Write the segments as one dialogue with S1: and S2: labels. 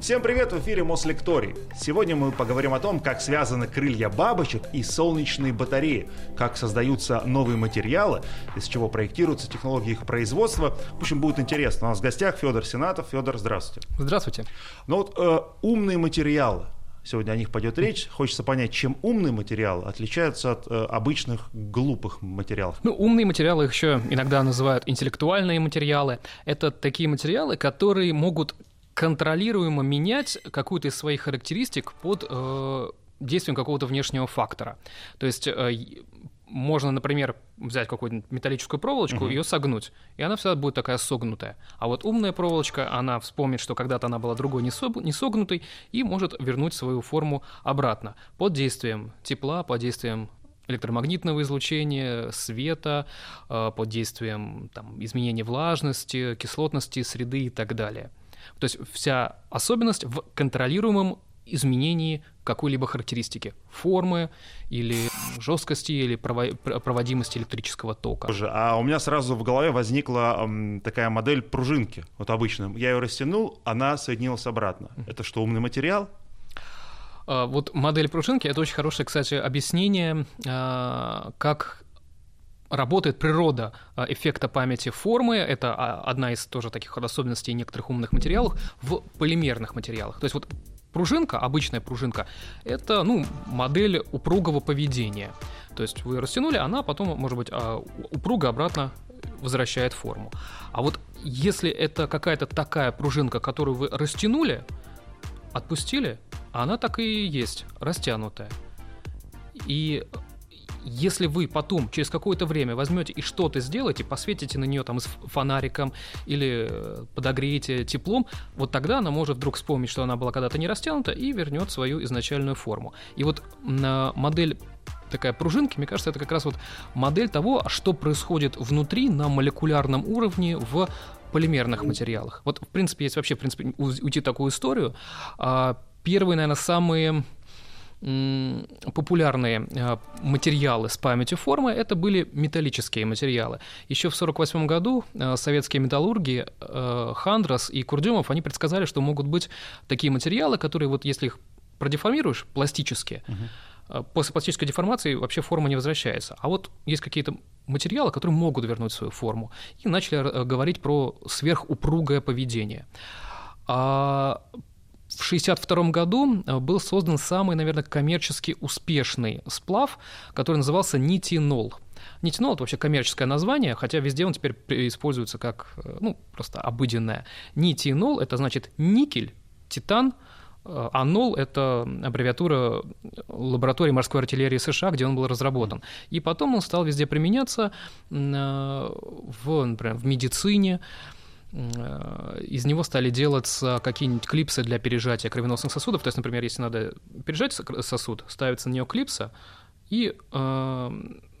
S1: Всем привет, в эфире Мослекторий. Сегодня мы поговорим о том, как связаны крылья бабочек и солнечные батареи, как создаются новые материалы, из чего проектируются технологии их производства. В общем, будет интересно. У нас в гостях Федор Сенатов. Федор, здравствуйте.
S2: Здравствуйте.
S1: Ну вот э, умные материалы. Сегодня о них пойдет речь. Хочется понять, чем умные материалы отличаются от э, обычных глупых материалов.
S2: Ну, умные материалы их еще иногда называют интеллектуальные материалы. Это такие материалы, которые могут контролируемо менять какую-то из своих характеристик под э, действием какого-то внешнего фактора. То есть э, можно, например, взять какую-нибудь металлическую проволочку, uh-huh. ее согнуть, и она всегда будет такая согнутая. А вот умная проволочка, она вспомнит, что когда-то она была другой не, сог, не согнутой, и может вернуть свою форму обратно под действием тепла, под действием электромагнитного излучения, света, э, под действием там, изменения влажности, кислотности среды и так далее. То есть вся особенность в контролируемом изменении какой-либо характеристики формы или жесткости или проводимости электрического тока.
S1: А у меня сразу в голове возникла такая модель пружинки, вот обычная. Я ее растянул, она соединилась обратно. Это что, умный материал?
S2: А, вот модель пружинки это очень хорошее, кстати, объяснение, а, как работает природа а, эффекта памяти формы, это а, одна из тоже таких особенностей некоторых умных материалов, в полимерных материалах. То есть вот пружинка, обычная пружинка, это ну, модель упругого поведения. То есть вы растянули, она потом, может быть, а, упруго обратно возвращает форму. А вот если это какая-то такая пружинка, которую вы растянули, отпустили, она так и есть, растянутая. И если вы потом, через какое-то время возьмете и что-то сделаете, посветите на нее там фонариком или э, подогреете теплом, вот тогда она может вдруг вспомнить, что она была когда-то не растянута и вернет свою изначальную форму. И вот модель такая пружинки, мне кажется, это как раз вот модель того, что происходит внутри на молекулярном уровне в полимерных материалах. Вот, в принципе, есть вообще, в принципе, уйти такую историю. А, первые, наверное, самые популярные э, материалы с памятью формы это были металлические материалы. Еще в 1948 году э, советские металлурги э, Хандрас и Курдюмов они предсказали, что могут быть такие материалы, которые вот если их продеформируешь пластически, угу. после пластической деформации вообще форма не возвращается. А вот есть какие-то материалы, которые могут вернуть свою форму. И начали говорить про сверхупругое поведение. А 1962 году э, был создан самый, наверное, коммерчески успешный сплав, который назывался нитинол. Нитинол – это вообще коммерческое название, хотя везде он теперь используется как э, ну, просто обыденное. Нитинол – это значит никель, титан, э, а нол – это аббревиатура лаборатории морской артиллерии США, где он был разработан. И потом он стал везде применяться в, например, в медицине, из него стали делаться какие-нибудь клипсы для пережатия кровеносных сосудов. То есть, например, если надо пережать сосуд, ставится на нее клипса, и... Э,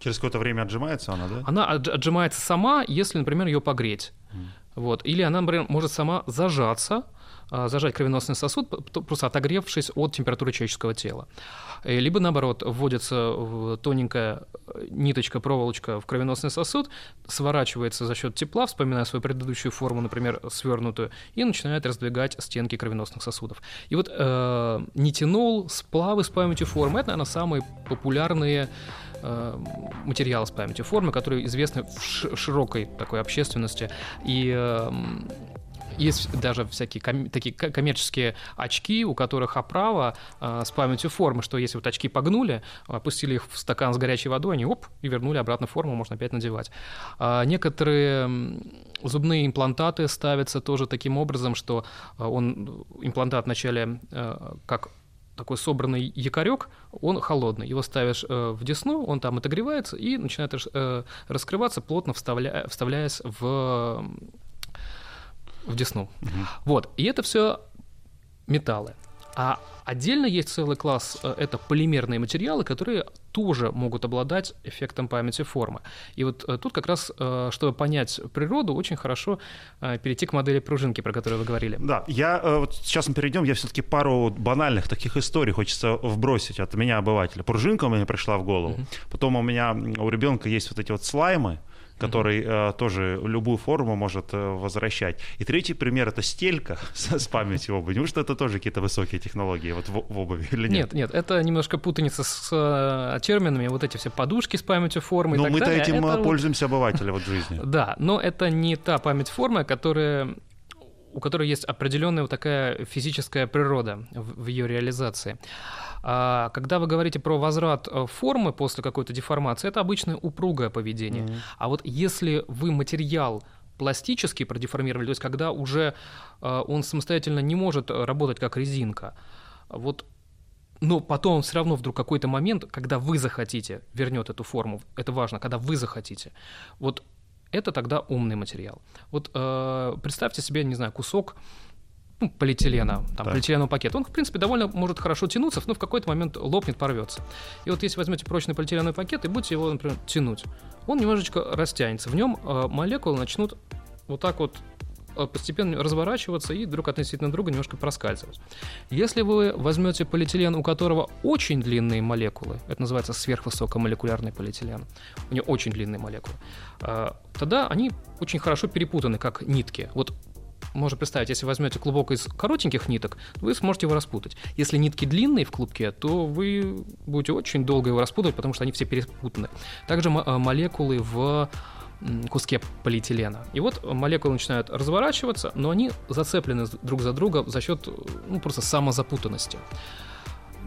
S1: Через какое-то время отжимается она, да?
S2: Она отжимается сама, если, например, ее погреть. Mm. Вот. Или она, например, может сама зажаться, а, зажать кровеносный сосуд, просто отогревшись от температуры человеческого тела. Э, либо, наоборот, вводится тоненькая э, ниточка, проволочка в кровеносный сосуд, сворачивается за счет тепла, вспоминая свою предыдущую форму, например, свернутую, и начинает раздвигать стенки кровеносных сосудов. И вот э, нитинол, сплавы с памятью формы – это, наверное, самые популярные э, материалы с памятью формы, которые известны в широкой такой общественности. И есть даже всякие ком- такие коммерческие очки, у которых оправа э, с памятью формы, что если вот очки погнули, опустили их в стакан с горячей водой, они оп, и вернули обратно форму, можно опять надевать. А некоторые зубные имплантаты ставятся тоже таким образом, что а, он, имплантат вначале э, как такой собранный якорек, он холодный. Его ставишь э, в десну, он там отогревается и начинает э, раскрываться, плотно вставля, вставляясь в в Десну. Угу. Вот. И это все металлы. А отдельно есть целый класс, э, это полимерные материалы, которые тоже могут обладать эффектом памяти формы. И вот э, тут как раз, э, чтобы понять природу, очень хорошо перейти к модели пружинки, про которую вы говорили.
S1: Да, я вот сейчас мы перейдем, я все-таки пару банальных таких историй хочется вбросить от меня, обывателя. Пружинка у меня пришла в голову. Угу. Потом у меня, у ребенка есть вот эти вот слаймы, который mm-hmm. тоже любую форму может возвращать. И третий пример это стелька с, с памятью обуви. Неужто это тоже какие-то высокие технологии вот в, в обуви или
S2: нет? Нет, нет, это немножко путаница с терминами. Вот эти все подушки с памятью формы.
S1: Но
S2: мы-то
S1: этим это... пользуемся обыватели вот в жизни.
S2: Да, но это не та память формы, которая у которой есть определенная вот такая физическая природа в, в ее реализации. А когда вы говорите про возврат э, формы после какой-то деформации, это обычно упругое поведение. Mm-hmm. А вот если вы материал пластически продеформировали, то есть когда уже э, он самостоятельно не может работать как резинка, вот но потом все равно вдруг какой-то момент, когда вы захотите, вернет эту форму. Это важно, когда вы захотите. Вот это тогда умный материал. Вот э, представьте себе, не знаю, кусок ну, полиэтилена, там, да. полиэтиленовый пакет. Он, в принципе, довольно может хорошо тянуться, но в какой-то момент лопнет, порвется. И вот если возьмете прочный полиэтиленовый пакет и будете его, например, тянуть, он немножечко растянется. В нем э, молекулы начнут вот так вот э, постепенно разворачиваться и друг относительно друга немножко проскальзывать. Если вы возьмете полиэтилен, у которого очень длинные молекулы, это называется сверхвысокомолекулярный полиэтилен, у него очень длинные молекулы, э, тогда они очень хорошо перепутаны, как нитки. Вот можно представить, если возьмете клубок из коротеньких ниток, вы сможете его распутать. Если нитки длинные в клубке, то вы будете очень долго его распутывать, потому что они все перепутаны. Также э, молекулы в куске полиэтилена. И вот молекулы начинают разворачиваться, но они зацеплены друг за друга за счет ну, просто самозапутанности.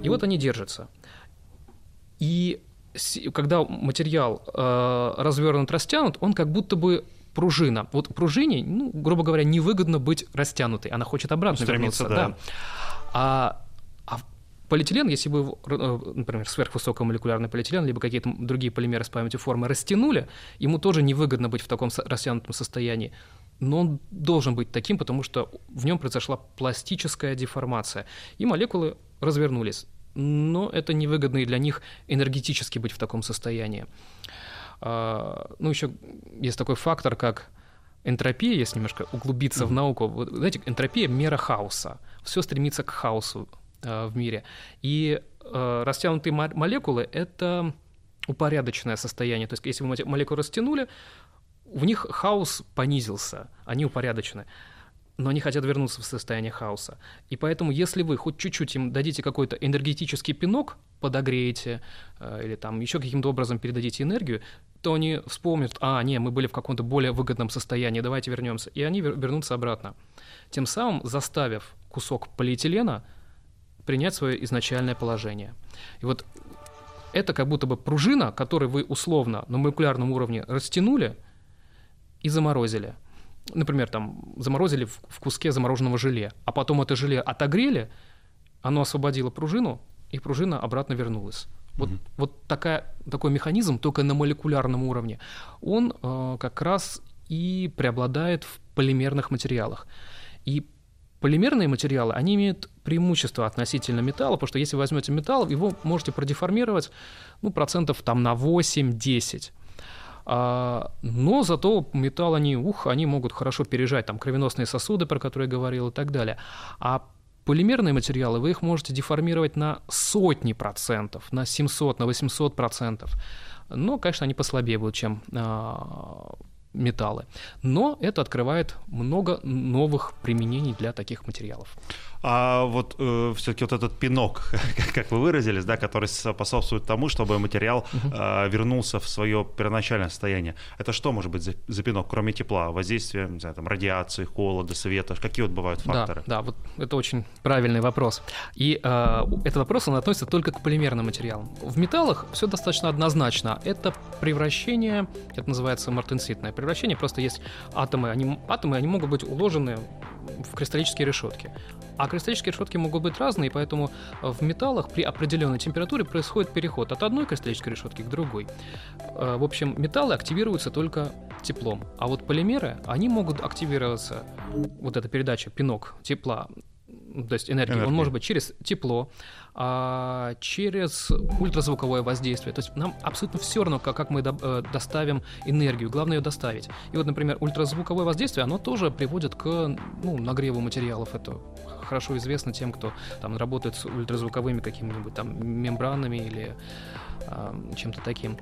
S2: И вот они держатся. И когда материал э, развернут, растянут, он как будто бы пружина. Вот пружине, ну, грубо говоря, невыгодно быть растянутой. Она хочет обратно
S1: вернуться. Да. да.
S2: А, а полиэтилен, если бы, э, например, сверхвысокомолекулярный полиэтилен, либо какие-то другие полимеры с памятью формы растянули, ему тоже невыгодно быть в таком растянутом состоянии. Но он должен быть таким, потому что в нем произошла пластическая деформация, и молекулы развернулись. Но это невыгодно и для них энергетически быть в таком состоянии. А, ну, еще есть такой фактор, как энтропия, если немножко углубиться mm-hmm. в науку. Вот, знаете, энтропия — мера хаоса. Все стремится к хаосу э, в мире. И э, растянутые молекулы — это упорядоченное состояние. То есть если вы молекулы растянули, в них хаос понизился, они упорядочены но они хотят вернуться в состояние хаоса. И поэтому, если вы хоть чуть-чуть им дадите какой-то энергетический пинок, подогреете или там еще каким-то образом передадите энергию, то они вспомнят, а, не, мы были в каком-то более выгодном состоянии, давайте вернемся. И они вернутся обратно. Тем самым заставив кусок полиэтилена принять свое изначальное положение. И вот это как будто бы пружина, которую вы условно на молекулярном уровне растянули и заморозили – например, там заморозили в, в куске замороженного желе, а потом это желе отогрели, оно освободило пружину, и пружина обратно вернулась. Вот, mm вот такая, такой механизм, только на молекулярном уровне, он э, как раз и преобладает в полимерных материалах. И полимерные материалы, они имеют преимущество относительно металла, потому что если вы возьмете металл, его можете продеформировать ну, процентов там, на 8-10. А, но зато металл они, ух, они могут хорошо пережать там кровеносные сосуды, про которые я говорил, и так далее. А полимерные материалы вы их можете деформировать на сотни процентов, на 700, на 800 процентов. Но, конечно, они послабее будут, чем а, металлы. Но это открывает много новых применений для таких материалов.
S1: А вот э, все-таки вот этот пинок, как вы выразились, да, который способствует тому, чтобы материал э, вернулся в свое первоначальное состояние. Это что может быть за, за пинок, кроме тепла, воздействия, не знаю, там, радиации, холода, света? Какие вот бывают факторы?
S2: Да, да, вот это очень правильный вопрос. И э, этот вопрос, он относится только к полимерным материалам. В металлах все достаточно однозначно. Это превращение, это называется мартенситное превращение, просто есть атомы, они, атомы, они могут быть уложены в кристаллические решетки. А кристаллические решетки могут быть разные, поэтому в металлах при определенной температуре происходит переход от одной кристаллической решетки к другой. Э, в общем, металлы активируются только теплом, а вот полимеры, они могут активироваться, вот эта передача, пинок тепла, то есть энергии, Энергия. он может быть через тепло, а, через ультразвуковое воздействие. То есть нам абсолютно все равно, как, как мы до, э, доставим энергию, главное ее доставить. И вот, например, ультразвуковое воздействие, оно тоже приводит к ну, нагреву материалов. Это хорошо известно тем, кто там работает с ультразвуковыми какими-нибудь там мембранами или а, чем-то таким.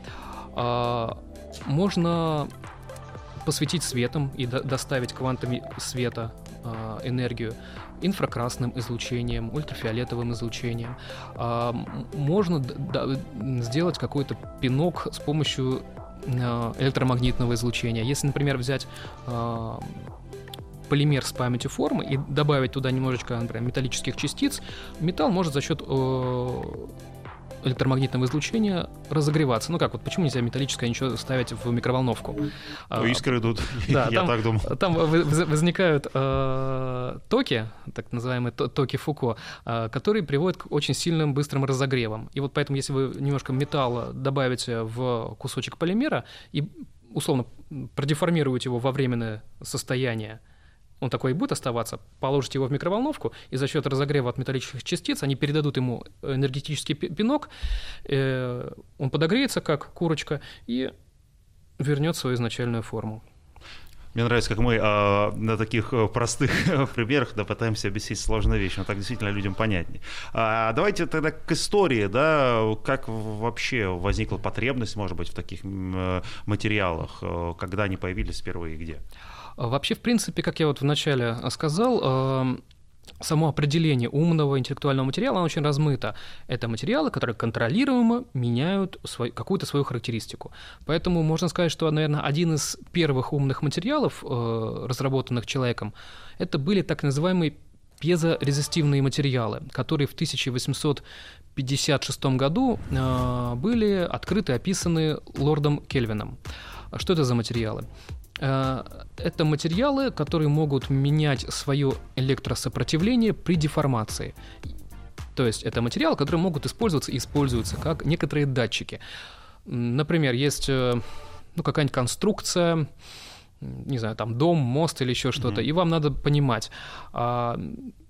S2: А, можно посветить светом и до доставить квантами света э, энергию, инфракрасным излучением, ультрафиолетовым излучением. Э, можно сделать какой-то пинок с помощью э, электромагнитного излучения. Если, например, взять полимер с памятью формы и добавить туда немножечко, например, металлических частиц, металл может за счет э, электромагнитного излучения разогреваться. Ну как, вот почему нельзя металлическое ничего ставить в микроволновку?
S1: Ну, а, искры идут,
S2: да,
S1: я
S2: там,
S1: так думал.
S2: Там возникают э, токи, так называемые токи Фуко, э, которые приводят к очень сильным быстрым разогревам. И вот поэтому, если вы немножко металла добавите в кусочек полимера и условно продеформируете его во временное состояние, он такой и будет оставаться, положите его в микроволновку, и за счет разогрева от металлических частиц они передадут ему энергетический пинок, э, он подогреется, как курочка, и вернет свою изначальную форму.
S1: Мне нравится, как мы э, на таких э, простых примерах да, пытаемся объяснить сложные вещи, но так действительно людям понятнее. А давайте тогда к истории, да, как вообще возникла потребность, может быть, в таких э, материалах, э, когда они появились впервые и где?
S2: Вообще, в принципе, как я вот вначале сказал, эм, само определение умного интеллектуального материала оно очень размыто. Это материалы, которые контролируемо меняют свой, какую-то свою характеристику. Поэтому можно сказать, что, наверное, один из первых умных материалов, э, разработанных человеком, это были так называемые пьезорезистивные материалы, которые в 1856 году э, были открыты описаны лордом Кельвином. Что это за материалы? Э, это материалы, которые могут менять свое электросопротивление при деформации. То есть это материалы, которые могут использоваться и используются как некоторые датчики. Например, есть э, ну, какая-нибудь конструкция, не знаю, там дом, мост или еще что-то, mm-hmm. и вам надо понимать, а,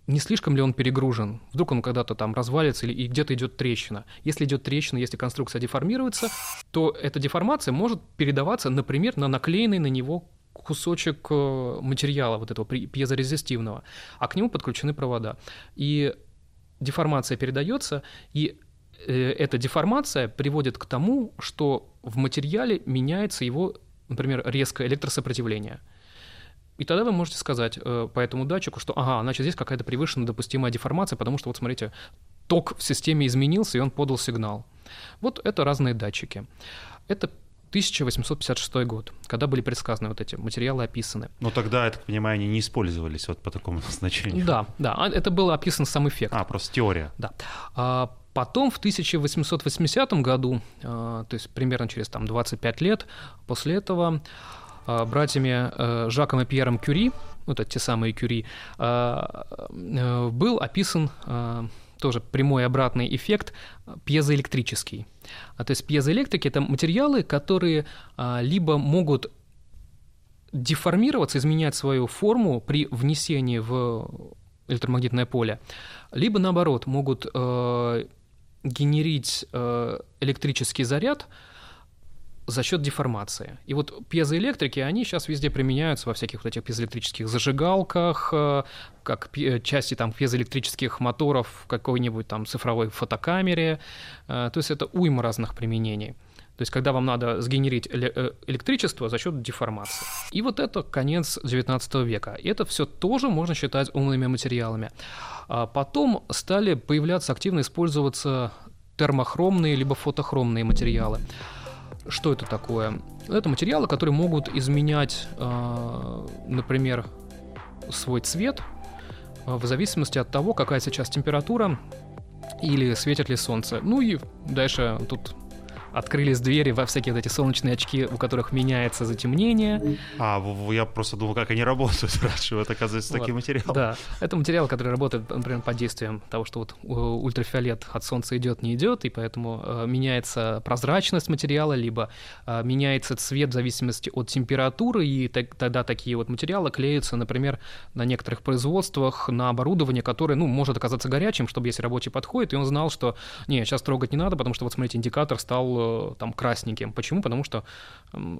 S2: не слишком ли он перегружен. Вдруг он когда-то там развалится или и где-то идет трещина. Если идет трещина, если конструкция деформируется, то эта деформация может передаваться, например, на наклеенный на него кусочек э, материала вот этого пьезорезистивного, а к нему подключены провода. И деформация передается, и э, эта деформация приводит к тому, что в материале меняется его, например, резкое электросопротивление – и тогда вы можете сказать э, по этому датчику, что ага, значит, здесь какая-то превышена допустимая деформация, потому что вот смотрите, ток в системе изменился, и он подал сигнал. Вот это разные датчики. Это 1856 год, когда были предсказаны вот эти материалы описаны.
S1: Но тогда, я так понимаю, они не использовались вот по такому назначению.
S2: Да, да, а это был описан сам эффект.
S1: А, просто теория.
S2: Да. А потом в 1880 году, а, то есть примерно через там, 25 лет после этого, братьями э, Жаком и Пьером Кюри, вот те самые Кюри, а, э, был описан а, тоже прямой обратный эффект пьезоэлектрический. То есть пьезоэлектрики — это материалы, которые либо могут деформироваться, изменять свою форму при внесении в электромагнитное поле, либо наоборот могут э, генерить электрический заряд, за счет деформации. И вот пьезоэлектрики, они сейчас везде применяются во всяких вот этих пьезоэлектрических зажигалках, э, как части там пьезоэлектрических моторов в какой-нибудь там цифровой фотокамере. Э, то есть это уйма разных применений. То есть, когда вам надо сгенерить э, электричество за счет деформации. И вот это конец XIX века. И это все тоже можно считать умными материалами. А потом стали появляться, активно использоваться термохромные либо фотохромные материалы. Что это такое? Это материалы, которые могут изменять, э, например, свой цвет э, в зависимости от того, какая сейчас температура или светит ли солнце. Ну и дальше тут открылись двери во всякие вот эти солнечные очки, у которых меняется затемнение.
S1: А, я просто думал, как они работают, спрашиваю. Это, оказывается, вот. такие материалы.
S2: Да, это материал, который работает, например, под действием того, что вот ультрафиолет от солнца идет, не идет, и поэтому э, меняется прозрачность материала, либо э, меняется цвет в зависимости от температуры, и тогда такие вот материалы клеятся, например, на некоторых производствах на оборудование, которое, ну, может оказаться горячим, чтобы если рабочий подходит, и он знал, что, не, сейчас трогать не надо, потому что вот, смотрите, индикатор стал в, там, красненьким. Почему? Потому что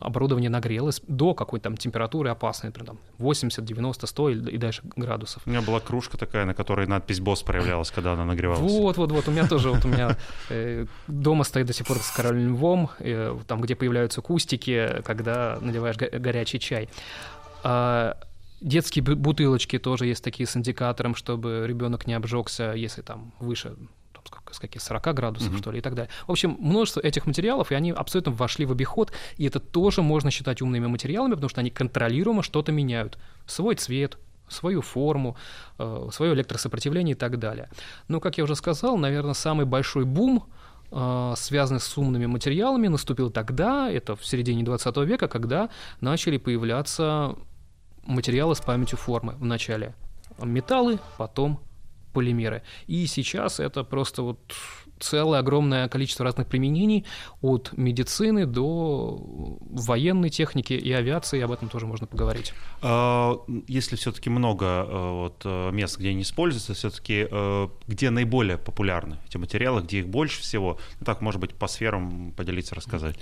S2: оборудование нагрелось до какой-то там температуры опасной, например, там 80, 90, 100 и, дальше градусов.
S1: У меня была кружка такая, на которой надпись «Босс» проявлялась, когда она нагревалась.
S2: Вот, вот, вот. У меня тоже, вот у меня э, дома стоит до сих пор с королем львом, э, там, где появляются кустики, когда наливаешь горячий чай. А, детские бутылочки тоже есть такие с индикатором, чтобы ребенок не обжегся, если там выше с каких 40 градусов, mm-hmm. что ли, и так далее. В общем, множество этих материалов, и они абсолютно вошли в обиход, и это тоже можно считать умными материалами, потому что они контролируемо что-то меняют. Свой цвет, свою форму, э, свое электросопротивление и так далее. Но, как я уже сказал, наверное, самый большой бум э, связанный с умными материалами, наступил тогда, это в середине 20 века, когда начали появляться материалы с памятью формы. Вначале металлы, потом полимеры. И сейчас это просто вот целое огромное количество разных применений от медицины до военной техники и авиации, об этом тоже можно поговорить.
S1: А, если все-таки много э, вот, э, мест, где они используются, все-таки э, где наиболее популярны эти материалы, где их больше всего? Ну, так, может быть, по сферам поделиться, рассказать.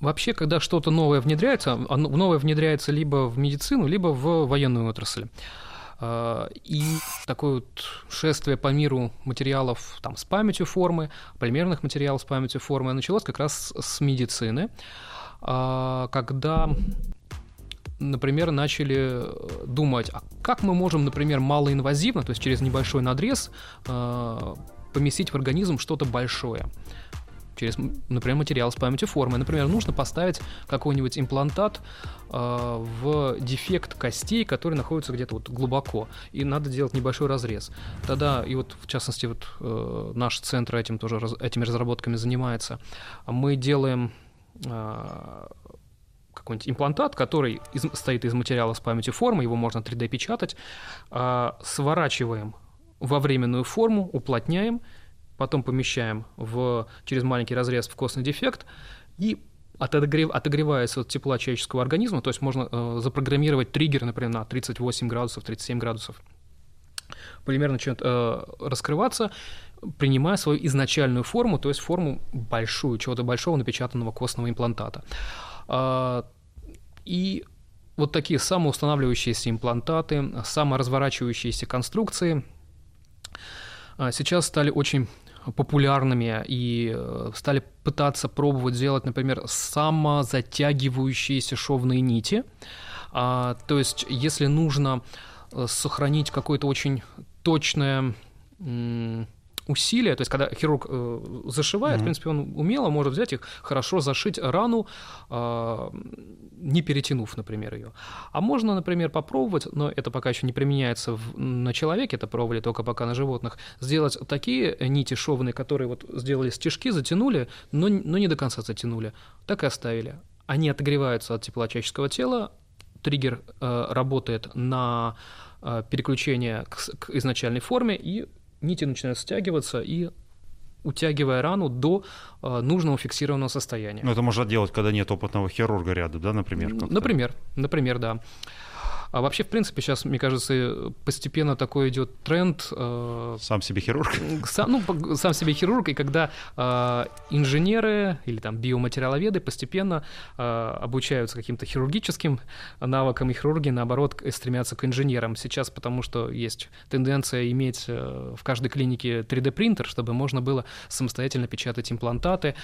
S2: Вообще, когда что-то новое внедряется, новое внедряется либо в медицину, либо в военную отрасль. А, и такое вот шествие по миру материалов там, с памятью формы, полимерных материалов с памятью формы началось как раз с медицины, а, когда например, начали думать, а как мы можем, например, малоинвазивно, то есть через небольшой надрез, а, поместить в организм что-то большое через, например, материал с памятью формы. Например, нужно поставить какой-нибудь имплантат э, в дефект костей, который находится где-то вот глубоко, и надо делать небольшой разрез. Тогда, и вот в частности, вот э, наш центр этим тоже, этими разработками занимается, мы делаем э, какой-нибудь имплантат, который из, стоит из материала с памятью формы, его можно 3D печатать, э, сворачиваем во временную форму, уплотняем, потом помещаем в, через маленький разрез в костный дефект и отогрев, отогревается от тепла человеческого организма, то есть можно э, запрограммировать триггер, например, на 38 градусов, 37 градусов. Полимер начнет э, раскрываться, принимая свою изначальную форму, то есть форму большую, чего-то большого напечатанного костного имплантата. Э, и вот такие самоустанавливающиеся имплантаты, саморазворачивающиеся конструкции э, сейчас стали очень популярными и э, стали пытаться пробовать сделать, например, самозатягивающиеся шовные нити. А, то есть, если нужно э, сохранить какое-то очень точное усилия, то есть когда хирург э, зашивает, mm-hmm. в принципе, он умело может взять их, хорошо зашить рану, э, не перетянув, например, ее. А можно, например, попробовать, но это пока еще не применяется в, на человеке, это пробовали только пока на животных, сделать такие нити шовные, которые вот сделали стежки, затянули, но, но не до конца затянули, так и оставили. Они отогреваются от тепла человеческого тела, триггер э, работает на э, переключение к, к изначальной форме и нити начинают стягиваться и утягивая рану до э, нужного фиксированного состояния.
S1: Ну, это можно делать, когда нет опытного хирурга рядом, да, например?
S2: Например, например, да. А вообще, в принципе, сейчас, мне кажется, постепенно такой идет тренд.
S1: Э, сам себе хирург?
S2: Сам, ну, сам себе хирург, и когда э, инженеры или там биоматериаловеды постепенно э, обучаются каким-то хирургическим навыкам, и хирурги, наоборот, стремятся к инженерам. Сейчас потому что есть тенденция иметь э, в каждой клинике 3D-принтер, чтобы можно было самостоятельно печатать имплантаты,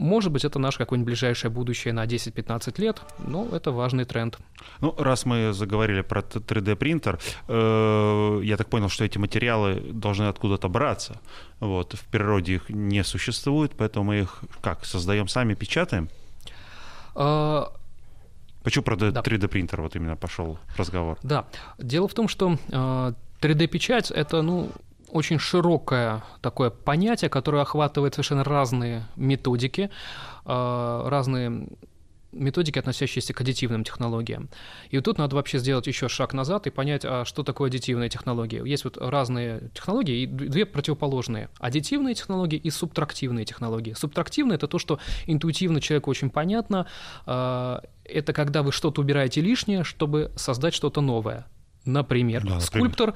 S2: может быть, это наше какое-нибудь ближайшее будущее на 10-15 лет, но это важный тренд.
S1: Ну, раз мы заговорили про 3D-принтер, э, я так понял, что эти материалы должны откуда-то браться. Вот, в природе их не существует, поэтому мы их как, создаем сами, печатаем? А... Почему про 3D-принтер вот именно пошел разговор?
S2: Да. Дело в том, что 3D-печать э, — это, ну, очень широкое такое понятие, которое охватывает совершенно разные методики, а, разные методики, относящиеся к аддитивным технологиям. И вот тут надо вообще сделать еще шаг назад и понять, а что такое аддитивные технологии. Есть вот разные технологии, и две противоположные. Аддитивные технологии и субтрактивные технологии. Субтрактивные — это то, что интуитивно человеку очень понятно. А, это когда вы что-то убираете лишнее, чтобы создать что-то новое. Например, да, скульптор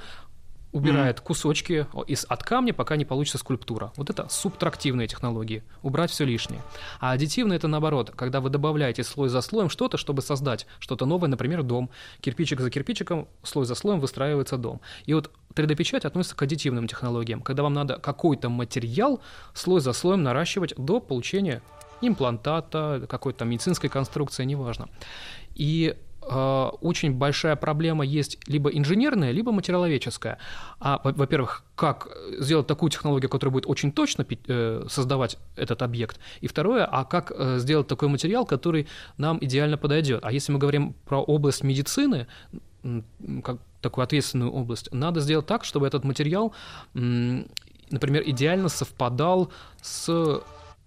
S2: убирает mm-hmm. кусочки из, от камня, пока не получится скульптура. Вот это субтрактивные технологии, убрать все лишнее. А аддитивные это наоборот, когда вы добавляете слой за слоем что-то, чтобы создать что-то новое, например, дом. Кирпичик за кирпичиком, слой за слоем выстраивается дом. И вот 3D-печать относится к аддитивным технологиям, когда вам надо какой-то материал слой за слоем наращивать до получения имплантата, какой-то медицинской конструкции, неважно. И очень большая проблема есть либо инженерная, либо материаловедческая. А, во-первых, как сделать такую технологию, которая будет очень точно э, создавать этот объект, и второе, а как э, сделать такой материал, который нам идеально подойдет. А если мы говорим про область медицины, как такую ответственную область, надо сделать так, чтобы этот материал, например, идеально совпадал с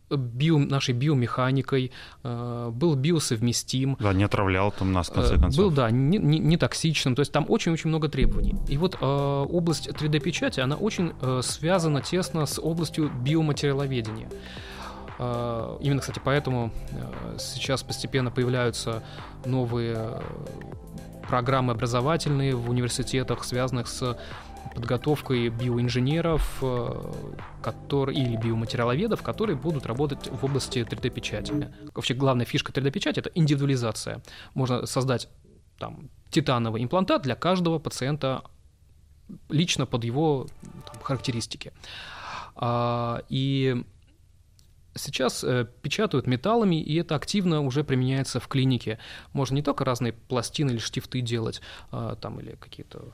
S2: био, нашей биомеханикой, э, был биосовместим.
S1: Да, не отравлял там нас, в конце э, концов.
S2: Был, да, не, не, не токсичным, то есть там очень-очень много требований. И вот э, область 3D-печати, она очень связана тесно с областью биоматериаловедения. Именно, кстати, поэтому сейчас постепенно появляются новые программы образовательные в университетах, связанных с подготовкой биоинженеров э, которые, или биоматериаловедов, которые будут работать в области 3D-печати. Вообще главная фишка 3D-печати — это индивидуализация. Можно создать там, титановый имплантат для каждого пациента лично под его там, характеристики. А, и сейчас э, печатают металлами, и это активно уже применяется в клинике. Можно не только разные пластины или штифты делать, а, там, или какие-то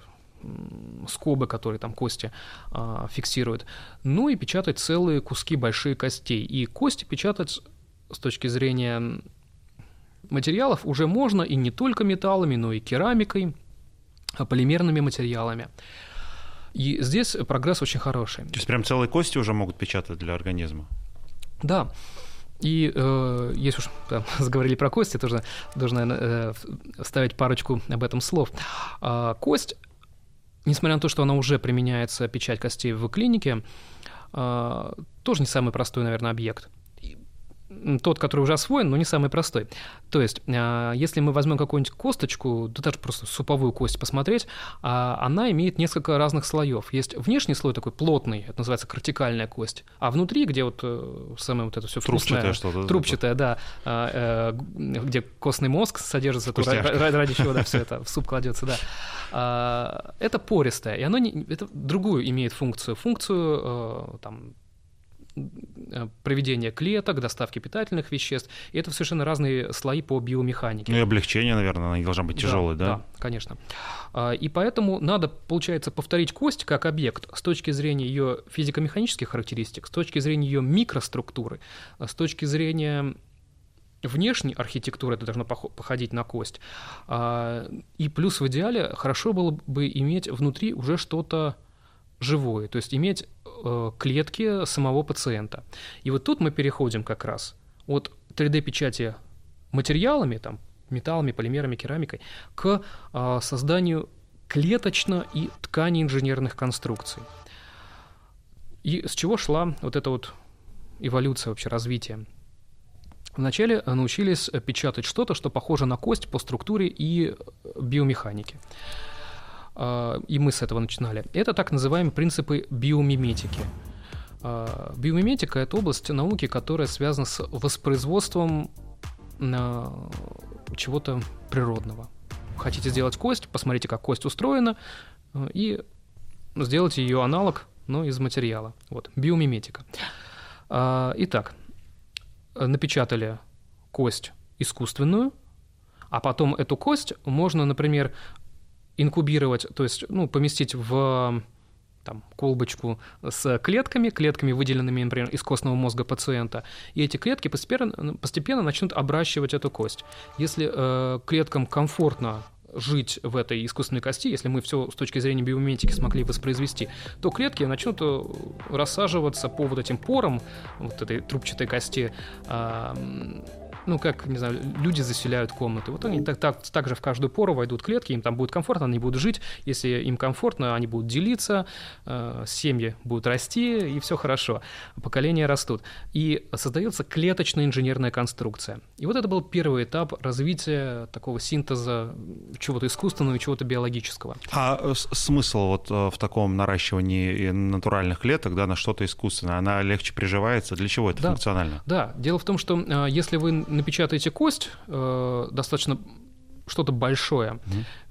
S2: скобы, которые там кости а, фиксируют, ну и печатать целые куски большие костей. И кости печатать с точки зрения материалов уже можно и не только металлами, но и керамикой, а полимерными материалами. И здесь прогресс очень хороший.
S1: То есть прям целые кости уже могут печатать для организма?
S2: Да. И э, если уж там, заговорили про кости, тоже наверное, э, вставить парочку об этом слов. Э, кость несмотря на то, что она уже применяется, печать костей в клинике, а, тоже не самый простой, наверное, объект тот, который уже освоен, но не самый простой. То есть, а, если мы возьмем какую-нибудь косточку, да даже просто суповую кость посмотреть, а, она имеет несколько разных слоев. Есть внешний слой такой плотный, это называется кортикальная кость, а внутри, где вот э, самое вот это все
S1: вкусное, что-то,
S2: трубчатое, да, а, э, где костный мозг содержится, ради, ради чего да, все это в суп кладется, да. Это пористое, и оно не, это другую имеет функцию, функцию э, там проведения клеток, доставки питательных веществ. И это совершенно разные слои по биомеханике.
S1: Ну и облегчение, наверное, она должна быть тяжелой, да?
S2: Да, да конечно. А, и поэтому надо, получается, повторить кость как объект с точки зрения ее физико-механических характеристик, с точки зрения ее микроструктуры, с точки зрения внешней архитектуры это должно походить на кость. А, и плюс в идеале хорошо было бы иметь внутри уже что-то живое, то есть иметь э, клетки самого пациента. И вот тут мы переходим как раз от 3D-печати материалами, там, металлами, полимерами, керамикой, к э, созданию клеточно- и ткани инженерных конструкций. И с чего шла вот эта вот эволюция вообще развития? Вначале научились печатать что-то, что похоже на кость по структуре и биомеханике. А, и мы с этого начинали, это так называемые принципы биомиметики. А, биомиметика — это область науки, которая связана с воспроизводством а, чего-то природного. Хотите сделать кость, посмотрите, как кость устроена, и сделайте ее аналог, но из материала. Вот, биомиметика. Итак, напечатали кость искусственную, а потом эту кость можно, например, инкубировать, то есть ну, поместить в там, колбочку с клетками, клетками, выделенными, например, из костного мозга пациента, и эти клетки постепенно, постепенно начнут обращивать эту кость. Если э, клеткам комфортно жить в этой искусственной кости, если мы все с точки зрения биомиметики смогли воспроизвести, то клетки начнут э, рассаживаться по вот этим порам вот этой трубчатой кости, э, ну, как, не знаю, люди заселяют комнаты. Вот они так, так, так же в каждую пору войдут клетки, им там будет комфортно, они будут жить. Если им комфортно, они будут делиться, э, семьи будут расти, и все хорошо. Поколения растут. И создается клеточная инженерная конструкция. И вот это был первый этап развития такого синтеза чего-то искусственного и чего-то биологического.
S1: А э, смысл вот э, в таком наращивании натуральных клеток, да, на что-то искусственное, она легче приживается? Для чего это
S2: да,
S1: функционально?
S2: Да, дело в том, что э, если вы напечатаете кость, э, достаточно что-то большое,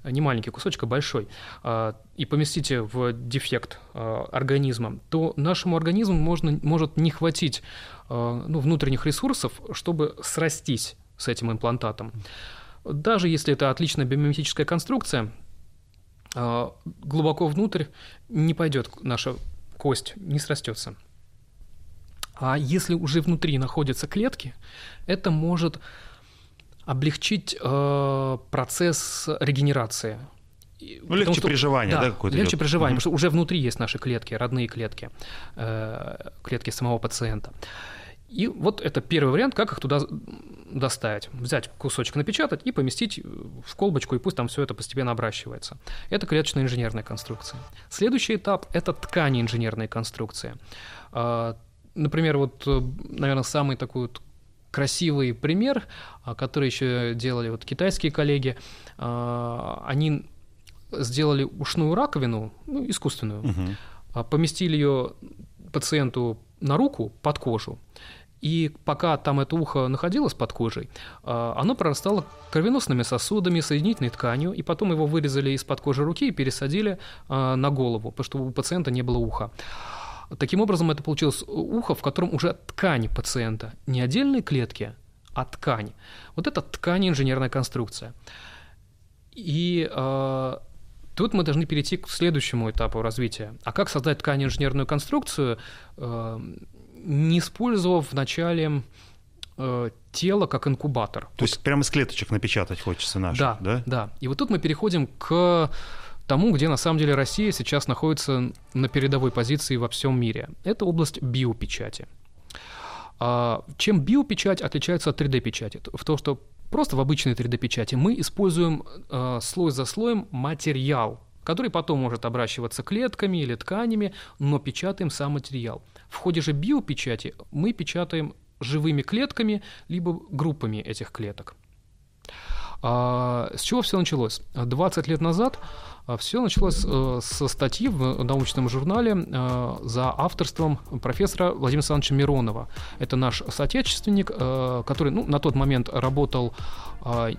S2: mm-hmm. не маленький кусочек, а большой, э, и поместите в дефект э, организма, то нашему организму можно, может не хватить ну, внутренних ресурсов, чтобы срастись с этим имплантатом. Даже если это отличная биомиметическая конструкция, глубоко внутрь не пойдет наша кость, не срастется. А если уже внутри находятся клетки, это может облегчить э, процесс регенерации.
S1: Ну, легче что, приживание, да, да
S2: какое-то легче идет. приживание, mm-hmm. потому что уже внутри есть наши клетки, родные клетки, э, клетки самого пациента. И вот это первый вариант, как их туда доставить. Взять кусочек, напечатать и поместить в колбочку, и пусть там все это постепенно обращивается. Это клеточная инженерная конструкция. Следующий этап – это ткани инженерной конструкции. Например, вот, э, наверное, самый такой вот красивый пример, а, который еще делали вот китайские коллеги, а, они сделали ушную раковину, ну, искусственную, угу. поместили ее пациенту на руку под кожу, и пока там это ухо находилось под кожей, оно прорастало кровеносными сосудами, соединительной тканью, и потом его вырезали из-под кожи руки и пересадили на голову, потому что у пациента не было уха. Таким образом, это получилось ухо, в котором уже ткань пациента, не отдельные клетки, а ткань. Вот это ткань инженерная конструкция. И э, тут мы должны перейти к следующему этапу развития. А как создать ткань инженерную конструкцию, э, не использовав вначале э, тело как инкубатор?
S1: То есть прямо из клеточек напечатать хочется наших,
S2: да? Да, да. И вот тут мы переходим к тому, где на самом деле Россия сейчас находится на передовой позиции во всем мире. Это область биопечати. А, чем биопечать отличается от 3D-печати? В том, что просто в обычной 3D-печати мы используем а, слой за слоем материал, который потом может обращиваться клетками или тканями, но печатаем сам материал. В ходе же биопечати мы печатаем живыми клетками либо группами этих клеток. А, с чего все началось? 20 лет назад а Все началось э, со статьи в научном журнале э, за авторством профессора Владимира Александровича Миронова. Это наш соотечественник, э, который ну, на тот момент работал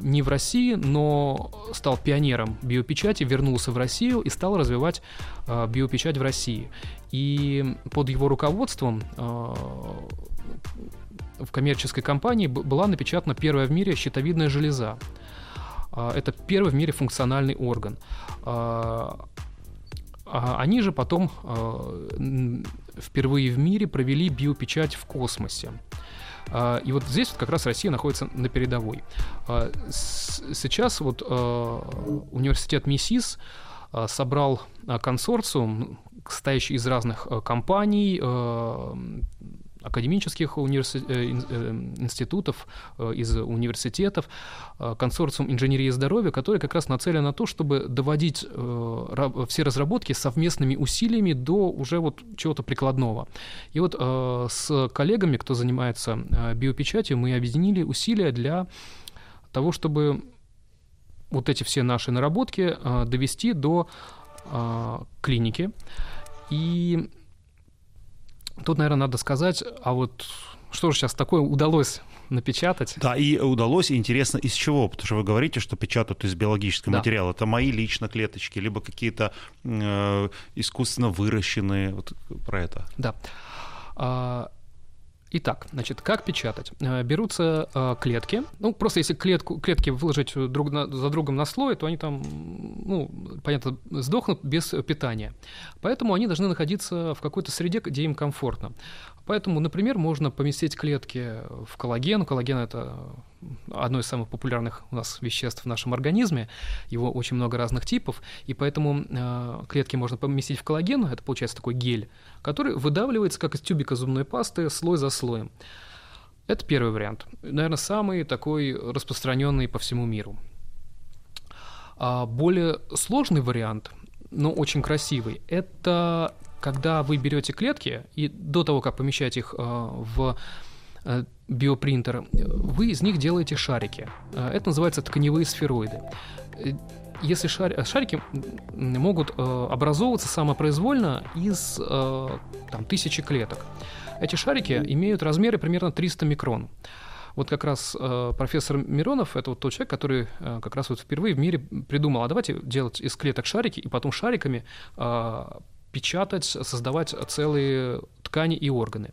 S2: не в России, но стал пионером биопечати, вернулся в Россию и стал развивать биопечать в России. И под его руководством в коммерческой компании была напечатана первая в мире щитовидная железа. А, это первый в мире функциональный орган. А, а они же потом впервые в мире провели биопечать в космосе. И вот здесь вот как раз Россия находится на передовой. Сейчас вот университет МИСИС собрал консорциум, состоящий из разных компаний, академических универси... Э, э, институтов, э, из университетов, консорциум инженерии здоровья, который как раз нацелен на то, чтобы доводить все разработки совместными усилиями до уже вот чего-то прикладного. И вот с коллегами, кто занимается биопечатью, мы объединили усилия для того, чтобы вот эти все наши наработки довести до клиники. И Тут, наверное, надо сказать, а вот что же сейчас такое удалось напечатать.
S1: Да, и удалось, и интересно, из чего? Потому что вы говорите, что печатают из биологического да. материала. Это мои лично клеточки, либо какие-то э, искусственно выращенные. Вот про это.
S2: Да. А, Итак, значит, как печатать? Э, берутся э, клетки. Ну, просто если клетку, клетки выложить друг на, за другом на слой, то они там, ну, понятно, сдохнут без питания. Поэтому они должны находиться в какой-то среде, где им комфортно. Поэтому, например, можно поместить клетки в коллаген. Коллаген – это одно из самых популярных у нас веществ в нашем организме. Его очень много разных типов, и поэтому э, клетки можно поместить в коллаген. Это получается такой гель, который выдавливается, как из тюбика зубной пасты, слой за слоем. Это первый вариант. Наверное, самый такой распространенный по всему миру. А более сложный вариант, но очень красивый, это когда вы берете клетки и до того, как помещать их а, в э, биопринтер, вы из них делаете шарики. А, это называется тканевые сфероиды. Э, если шар... шарики могут э, образовываться самопроизвольно из там, тысячи клеток. Эти шарики имеют размеры примерно 300 микрон. Вот как раз э, профессор Миронов, это вот тот человек, который э, как раз вот впервые в мире придумал, а давайте делать из клеток шарики и потом шариками э, печатать, создавать целые ткани и органы.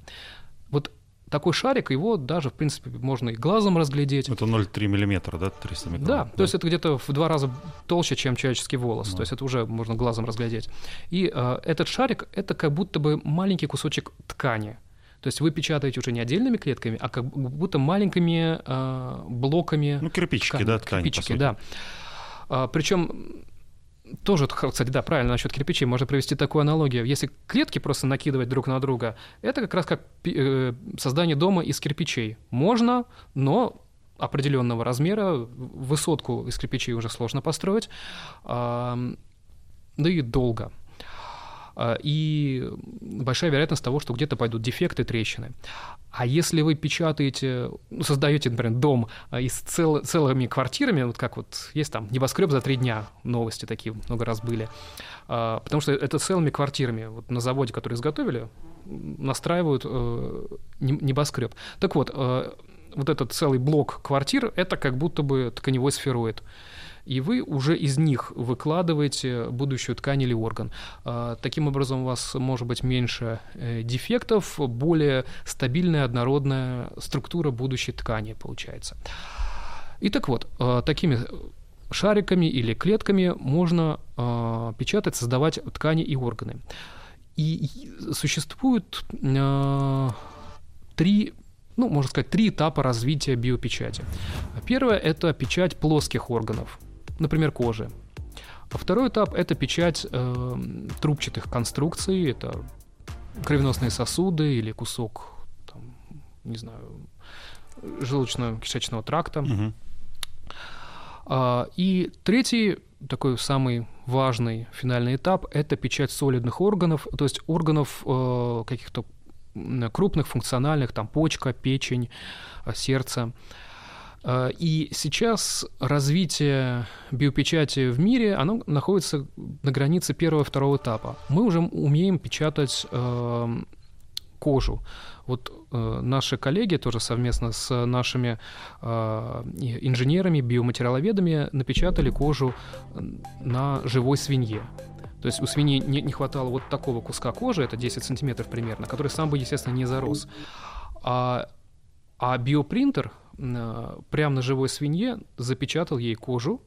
S2: Вот такой шарик, его даже, в принципе, можно и глазом разглядеть.
S1: Это 0,3 миллиметра, да, 300 микрон?
S2: Да, да, то есть это где-то в два раза толще, чем человеческий волос, да. то есть это уже можно глазом разглядеть. И э, этот шарик — это как будто бы маленький кусочек ткани — то есть вы печатаете уже не отдельными клетками, а как будто маленькими э, блоками.
S1: Ну, кирпичики, ткани, да, ткань,
S2: Кирпичики, да. А, причем тоже, кстати, да, правильно, насчет кирпичей можно провести такую аналогию. Если клетки просто накидывать друг на друга, это как раз как э, создание дома из кирпичей. Можно, но определенного размера, высотку из кирпичей уже сложно построить, да и долго. А, и большая вероятность того, что где-то пойдут дефекты, трещины. А если вы печатаете, ну, создаете, например, дом а, из цел, целыми квартирами, вот как вот есть там небоскреб за три дня, новости такие много раз были, а, потому что это целыми квартирами, вот на заводе, который изготовили, настраивают э, небоскреб. Так вот, э, вот этот целый блок квартир, это как будто бы тканевой сфероид и вы уже из них выкладываете будущую ткань или орган. А, таким образом, у вас может быть меньше э, дефектов, более стабильная, однородная структура будущей ткани получается. И так вот, а, такими шариками или клетками можно а, печатать, создавать ткани и органы. И существует три ну, можно сказать, три этапа развития биопечати. Первое – это печать плоских органов например, кожи. А второй этап — это печать э, трубчатых конструкций, это кровеносные сосуды или кусок, там, не знаю, желудочно-кишечного тракта. Угу. А, и третий, такой самый важный финальный этап — это печать солидных органов, то есть органов э, каких-то крупных, функциональных, там почка, печень, э, сердце. И сейчас развитие биопечати в мире, оно находится на границе первого и второго этапа. Мы уже умеем печатать э, кожу. Вот э, наши коллеги тоже совместно с нашими э, инженерами, биоматериаловедами напечатали кожу на живой свинье. То есть у свиньи не, не хватало вот такого куска кожи, это 10 сантиметров примерно, который сам бы, естественно, не зарос. А, а биопринтер прямо на живой свинье запечатал ей кожу,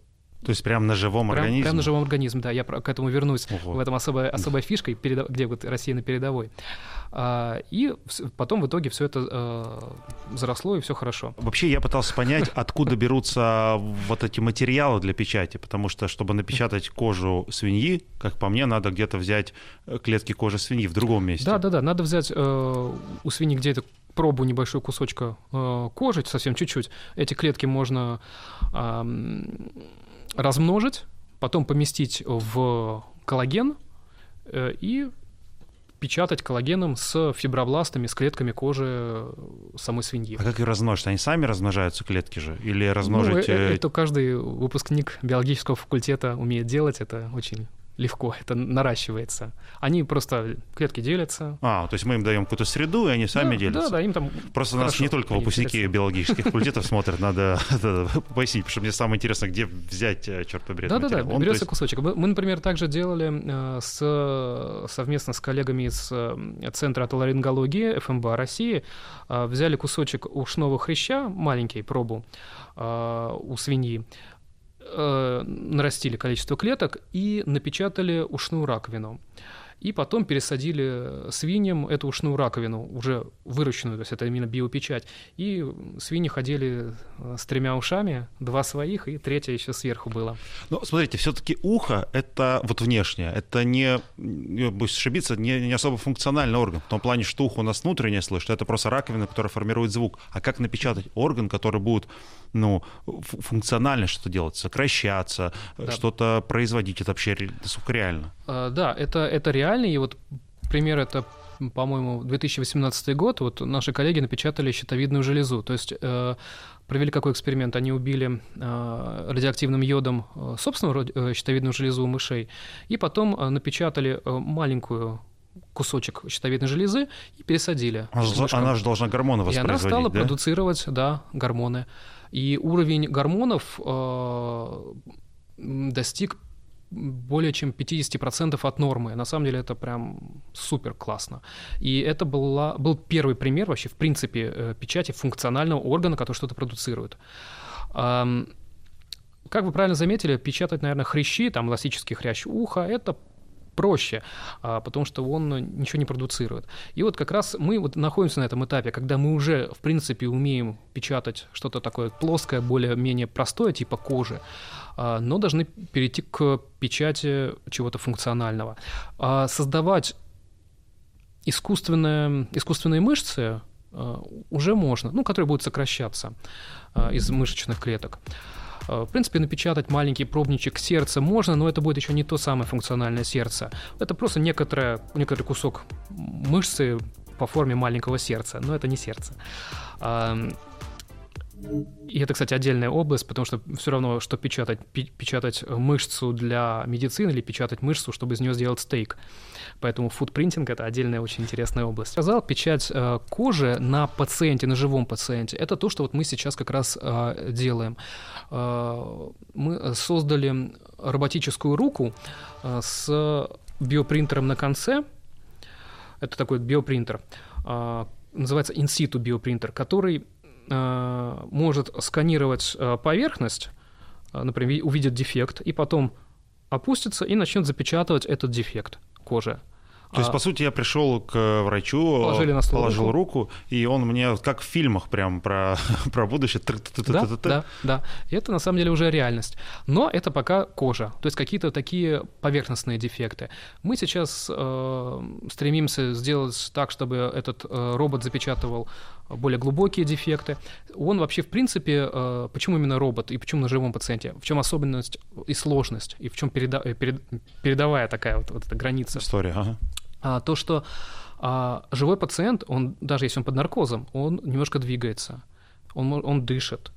S1: то есть прямо на живом прям, организме?
S2: Прямо на живом организме, да. Я к этому вернусь. Ого. В этом особая, особая фишка, где вот Россия на передовой. А, и потом в итоге все это а, заросло, и все хорошо.
S1: Вообще я пытался понять, откуда берутся вот эти материалы для печати, потому что, чтобы напечатать кожу свиньи, как по мне, надо где-то взять э, клетки кожи свиньи в другом месте.
S2: Да, да, да. Надо взять э, у свиньи где-то пробу небольшой кусочка э, кожи, совсем чуть-чуть. Эти клетки можно э, размножить, потом поместить в коллаген э, и печатать коллагеном с фибробластами, с клетками кожи самой свиньи.
S1: А как их размножить? Они сами размножаются, клетки же? Или размножить... Ну,
S2: э, э, это каждый выпускник биологического факультета умеет делать, это очень легко, это наращивается. Они просто клетки делятся.
S1: А, то есть мы им даем какую-то среду, и они сами
S2: да,
S1: делятся.
S2: Да, да, им там.
S1: Просто нас не только выпускники делятся. биологических факультетов смотрят, надо пояснить, потому что мне самое интересное, где взять, э, черт побери,
S2: Да, да, да, берется кусочек. Мы, например, также делали э, с, совместно с коллегами из э, Центра отоларингологии ФМБА России, взяли кусочек ушного хряща, маленький, пробу у свиньи, нарастили количество клеток и напечатали ушную раковину. И потом пересадили свиньям эту ушную раковину, уже выращенную, то есть это именно биопечать, и свиньи ходили э, с тремя ушами, два своих, и третье еще сверху было.
S1: Ну, смотрите, все-таки ухо — это вот внешнее, это не, боюсь ошибиться, не, не особо функциональный орган, в том плане, что ухо у нас внутреннее слышит, это просто раковина, которая формирует звук. А как напечатать орган, который будет ну, функционально что-то делать, сокращаться, да. что-то производить, это вообще насколько реально?
S2: А, да, это, это реально, и вот пример это по-моему, 2018 год, вот наши коллеги напечатали щитовидную железу. То есть э, провели какой эксперимент? Они убили э, радиоактивным йодом э, собственную э, щитовидную железу у мышей, и потом э, напечатали э, маленькую кусочек щитовидной железы и пересадили.
S1: Она, она же должна гормоны воспроизводить,
S2: И она стала
S1: да?
S2: продуцировать, да, гормоны. И уровень гормонов э, достиг более чем 50% от нормы. На самом деле это прям супер классно. И это была, был первый пример вообще, в принципе, э, печати функционального органа, который что-то продуцирует. Как вы правильно заметили, печатать, наверное, хрящи, там эластический хрящ уха, это проще, а, потому что он ничего не продуцирует. И вот как раз мы вот находимся на этом этапе, когда мы уже, в принципе, умеем печатать что-то такое плоское, более-менее простое, типа кожи, но должны перейти к печати чего-то функционального. А, создавать искусственные, искусственные мышцы уже можно, ну, которые будут сокращаться из мышечных клеток. В принципе, напечатать маленький пробничек сердца можно, но это будет еще не то самое функциональное сердце. Это просто некоторое, некоторый кусок мышцы по форме маленького сердца, но это не сердце. И это, кстати, отдельная область, потому что все равно, что печатать, печатать мышцу для медицины или печатать мышцу, чтобы из нее сделать стейк. Поэтому фудпринтинг — это отдельная очень интересная область. Сказал, печать э, кожи на пациенте, на живом пациенте — это то, что вот мы сейчас как раз э, делаем. Э, мы создали роботическую руку с биопринтером на конце. Это такой биопринтер. Называется in-situ биопринтер, который может сканировать поверхность, например, увидит дефект, и потом опустится и начнет запечатывать этот дефект кожи.
S1: То есть, а, по сути, я пришел к врачу, Положили на стол положил руку. руку, и он мне, как в фильмах прям про, про будущее.
S2: Да, да, да. И это на самом деле уже реальность. Но это пока кожа, то есть какие-то такие поверхностные дефекты. Мы сейчас э, стремимся сделать так, чтобы этот э, робот запечатывал более глубокие дефекты. Он вообще, в принципе, э, почему именно робот и почему на живом пациенте? В чем особенность и сложность, и в чем переда э, перед, передовая такая вот, вот эта граница?
S1: История, ага.
S2: А, то, что а, живой пациент, он, даже если он под наркозом, он немножко двигается, он, он дышит.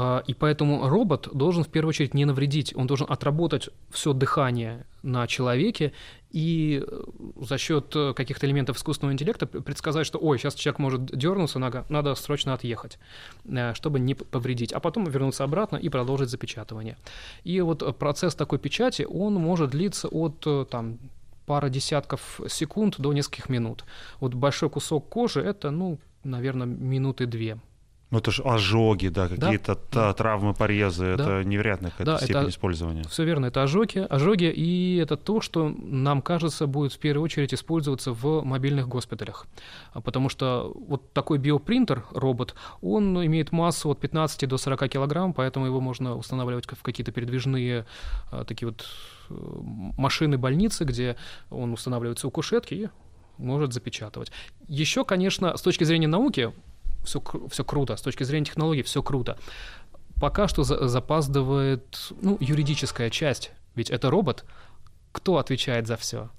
S2: А, и поэтому робот должен в первую очередь не навредить, он должен отработать все дыхание на человеке и э, за счет э, каких-то элементов искусственного интеллекта предсказать, что ой, сейчас человек может дернуться, надо, надо срочно отъехать, э, чтобы не повредить, а потом вернуться обратно и продолжить запечатывание. И вот процесс такой печати, он может длиться от там, пара десятков секунд до нескольких минут. Вот большой кусок кожи — это, ну, наверное, минуты две.
S1: Ну, это же ожоги, да, какие-то да. травмы, порезы, да. это невероятная какая-то да, степень это, использования.
S2: Все верно, это ожоги, ожоги, и это то, что нам кажется будет в первую очередь использоваться в мобильных госпиталях. А потому что вот такой биопринтер, робот, он имеет массу от 15 до 40 килограмм, поэтому его можно устанавливать в какие-то передвижные а, такие вот э, машины больницы, где он устанавливается у кушетки и может запечатывать. Еще, конечно, с точки зрения науки, все, все круто, с точки зрения технологий все круто. Пока что за, запаздывает ну, юридическая часть, ведь это робот, кто отвечает за все?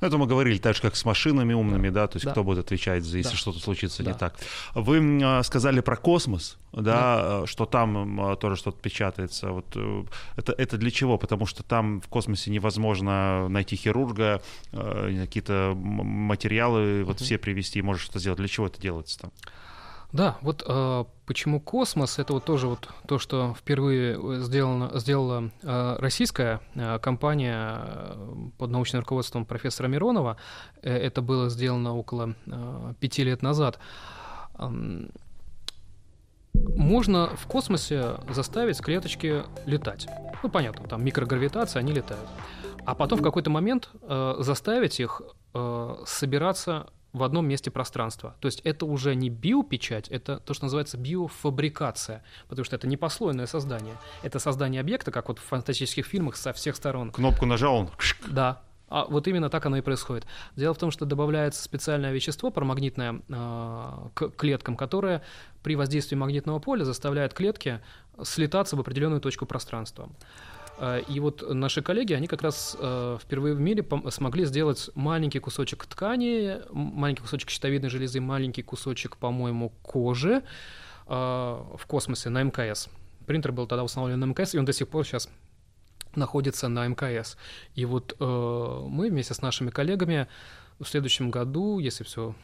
S1: Ну, это мы говорили, так же, как с машинами умными, да, то есть да. кто будет отвечать, за, если да. что-то случится да. не так. Вы а, сказали про космос, да, да. что там а, тоже что-то печатается. Вот э, это, это для чего? Потому что там в космосе невозможно найти хирурга, э, какие-то материалы, вот угу. все привести, может что-то сделать. Для чего это делается там?
S2: Да, вот э, почему космос, это вот тоже вот то, что впервые сделано, сделала э, российская э, компания э, под научным руководством профессора Миронова. Э, это было сделано около э, пяти лет назад. можно в космосе заставить клеточки летать. Ну, понятно, там микрогравитация, они летают. А потом в какой-то момент э, заставить их э, собираться в одном месте пространства. То есть это уже не биопечать, это то, что называется биофабрикация, потому что это не послойное создание. Это создание объекта, как вот в фантастических фильмах со всех сторон.
S1: Кнопку нажал, он...
S2: Да, а вот именно так оно и происходит. Дело в том, что добавляется специальное вещество парамагнитное э, к клеткам, которое при воздействии магнитного поля заставляет клетки слетаться в определенную точку пространства. Э, и вот наши коллеги, они как раз э, впервые в мире смогли сделать маленький кусочек ткани, маленький кусочек щитовидной железы, маленький кусочек, по-моему, кожи э, в космосе на МКС. Принтер был тогда установлен на МКС, и он до сих пор сейчас находится на мкс. И вот мы вместе с нашими коллегами в следующем году, если все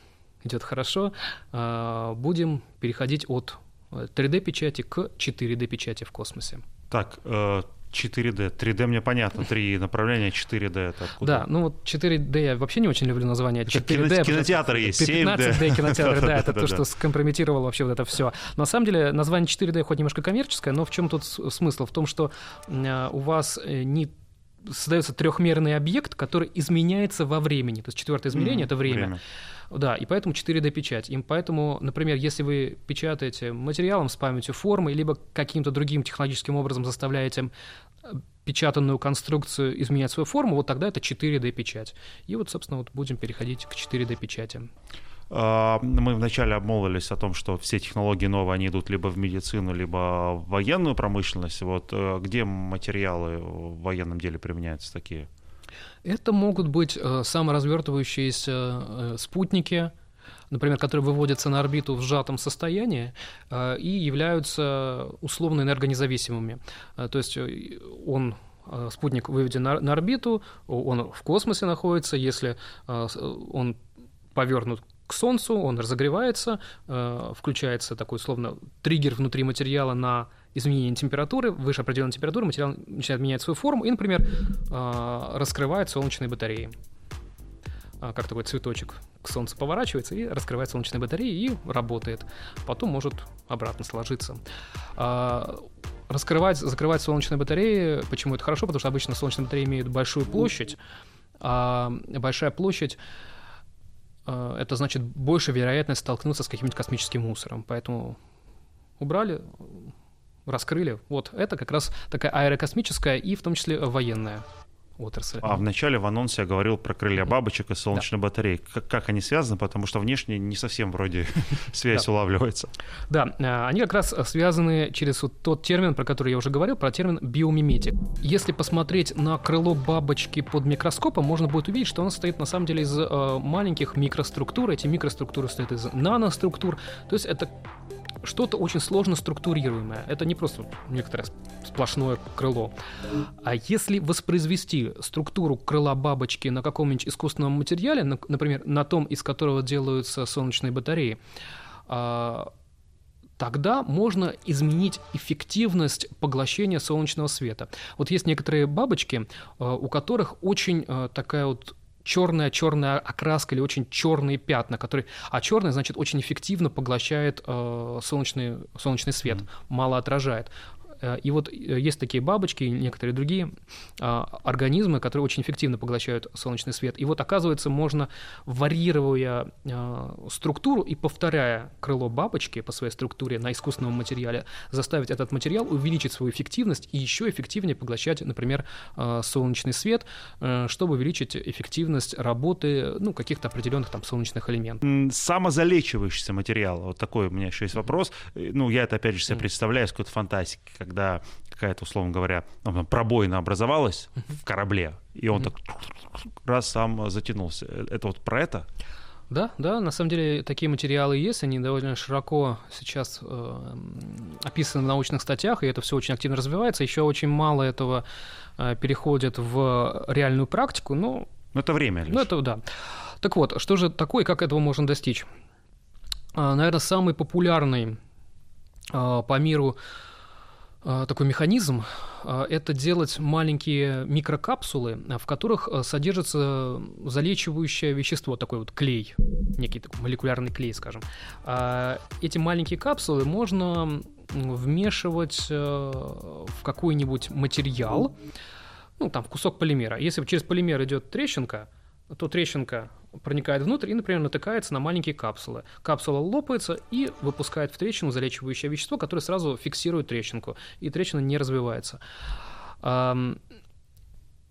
S2: идет хорошо, будем переходить от 3D-печати к 4D-печати в космосе.
S1: Так, 4D. 3D мне понятно, три направления, 4D это откуда?
S2: Да, ну вот 4D я вообще не очень люблю название.
S1: 4D, кинотеатр есть,
S2: 15D кинотеатр, да, это то, что скомпрометировало вообще вот это все. На самом деле название 4D хоть немножко коммерческое, но в чем тут смысл? В том, что э, у вас э, не создается трехмерный объект, который изменяется во времени. То есть четвертое измерение mm, это время. время. Да, и поэтому 4D печать. И поэтому, например, если вы печатаете материалом с памятью формы, либо каким-то другим технологическим образом заставляете э, печатанную конструкцию изменять свою форму, вот тогда это 4D печать. И вот, собственно, вот будем переходить к 4D печати.
S1: А, мы вначале обмолвились о том, что все технологии новые, они идут либо в медицину, либо в военную промышленность. Вот э, где материалы в военном деле применяются такие?
S2: Это могут быть э, саморазвертывающиеся э, спутники, например, которые выводятся на орбиту в сжатом состоянии э, и являются условно энергонезависимыми. Э, то есть э, он э, спутник выведен на, на орбиту, он в космосе находится, если э, он повернут к Солнцу, он разогревается, э, включается такой условно триггер внутри материала на изменение температуры, выше определенной температуры материал начинает менять свою форму и, например, э, раскрывает солнечные батареи. Э, как такой цветочек к солнцу поворачивается и раскрывает солнечные батареи и работает. Потом может обратно сложиться. Раскрывать, закрывать солнечные батареи, почему это хорошо? Потому что обычно солнечные батареи имеют большую площадь, а большая площадь это значит больше вероятность столкнуться с каким-нибудь космическим мусором. Поэтому убрали, раскрыли. Вот это как раз такая аэрокосмическая и в том числе военная отрасль.
S1: А вначале в анонсе я говорил про крылья бабочек и солнечной да. батареи. Как, как они связаны? Потому что внешне не совсем вроде связь улавливается.
S2: Да, э, они как раз связаны через вот тот термин, про который я уже говорил, про термин биомиметик. Если посмотреть на крыло бабочки под микроскопом, можно будет увидеть, что оно состоит на самом деле из э, маленьких микроструктур. Эти микроструктуры состоят из наноструктур. То есть это что-то очень сложно структурируемое. Это не просто некоторое сплошное крыло. А если воспроизвести структуру крыла бабочки на каком-нибудь искусственном материале, например, на том, из которого делаются солнечные батареи, а, тогда можно изменить эффективность поглощения солнечного света. Вот есть некоторые бабочки, а, у которых очень а, такая вот черная черная окраска или очень черные пятна, которые, а черный значит очень эффективно поглощает э, солнечный солнечный свет, mm-hmm. мало отражает. Э, и вот э, есть такие бабочки и некоторые другие а, организмы, которые очень эффективно поглощают солнечный свет. И вот, оказывается, можно, варьируя а, структуру и повторяя крыло бабочки по своей структуре на искусственном материале, заставить этот материал увеличить свою эффективность и еще эффективнее поглощать, например, а, солнечный свет, э, чтобы увеличить эффективность работы ну, каких-то определенных там солнечных элементов.
S1: Самозалечивающийся материал, вот такой у меня еще есть вопрос. Ну, я это опять же себе представляю с какой-то фантастики, как когда какая-то, условно говоря, ну, пробоина образовалась в корабле, и он так раз сам затянулся. Это вот про это?
S2: Да, да, на самом деле такие материалы есть, они довольно широко сейчас э, описаны в научных статьях, и это все очень активно развивается. Еще очень мало этого э, переходит в реальную практику, но...
S1: Но ну, это время лишь.
S2: Ну, это да. Так вот, что же такое, как этого можно достичь? Э, наверное, самый популярный э, по миру а, такой механизм а, — это делать маленькие микрокапсулы, в которых содержится залечивающее вещество, такой вот клей, некий такой молекулярный клей, скажем. Эти маленькие капсулы можно вмешивать э, в какой-нибудь материал, ну, там, в кусок полимера. Если через полимер идет трещинка, то трещинка проникает внутрь и, например, натыкается на маленькие капсулы. Капсула лопается и выпускает в трещину залечивающее вещество, которое сразу фиксирует трещинку, и трещина не развивается.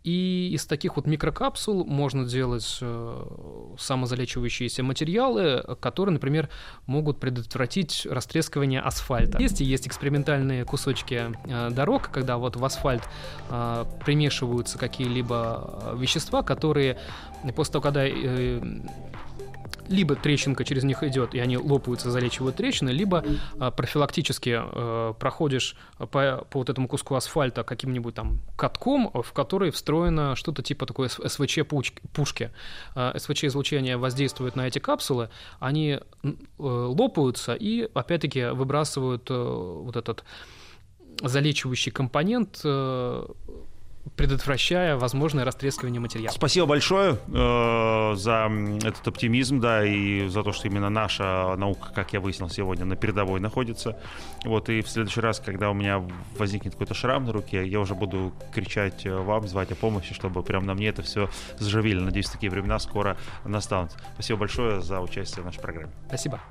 S2: И из таких вот микрокапсул можно делать э, самозалечивающиеся материалы, которые, например, могут предотвратить растрескивание асфальта. Есть и есть экспериментальные кусочки э, дорог, когда вот в асфальт э, примешиваются какие-либо вещества, которые после того, когда либо трещинка через них идет, и они лопаются, залечивают трещины, либо а, профилактически э, проходишь по, по вот этому куску асфальта каким-нибудь там катком, в который встроено что-то типа такой СВЧ-пушки. Э, СВЧ-излучение воздействует на эти капсулы, они э, лопаются и, опять-таки, выбрасывают э, вот этот залечивающий компонент э, предотвращая возможное растрескивание материала.
S1: Спасибо большое э, за этот оптимизм, да, и за то, что именно наша наука, как я выяснил сегодня, на передовой находится. Вот, и в следующий раз, когда у меня возникнет какой-то шрам на руке, я уже буду кричать э, вам, звать о помощи, чтобы прямо на мне это все заживили. Надеюсь, такие времена скоро настанут. Спасибо большое за участие в нашей программе.
S2: Спасибо.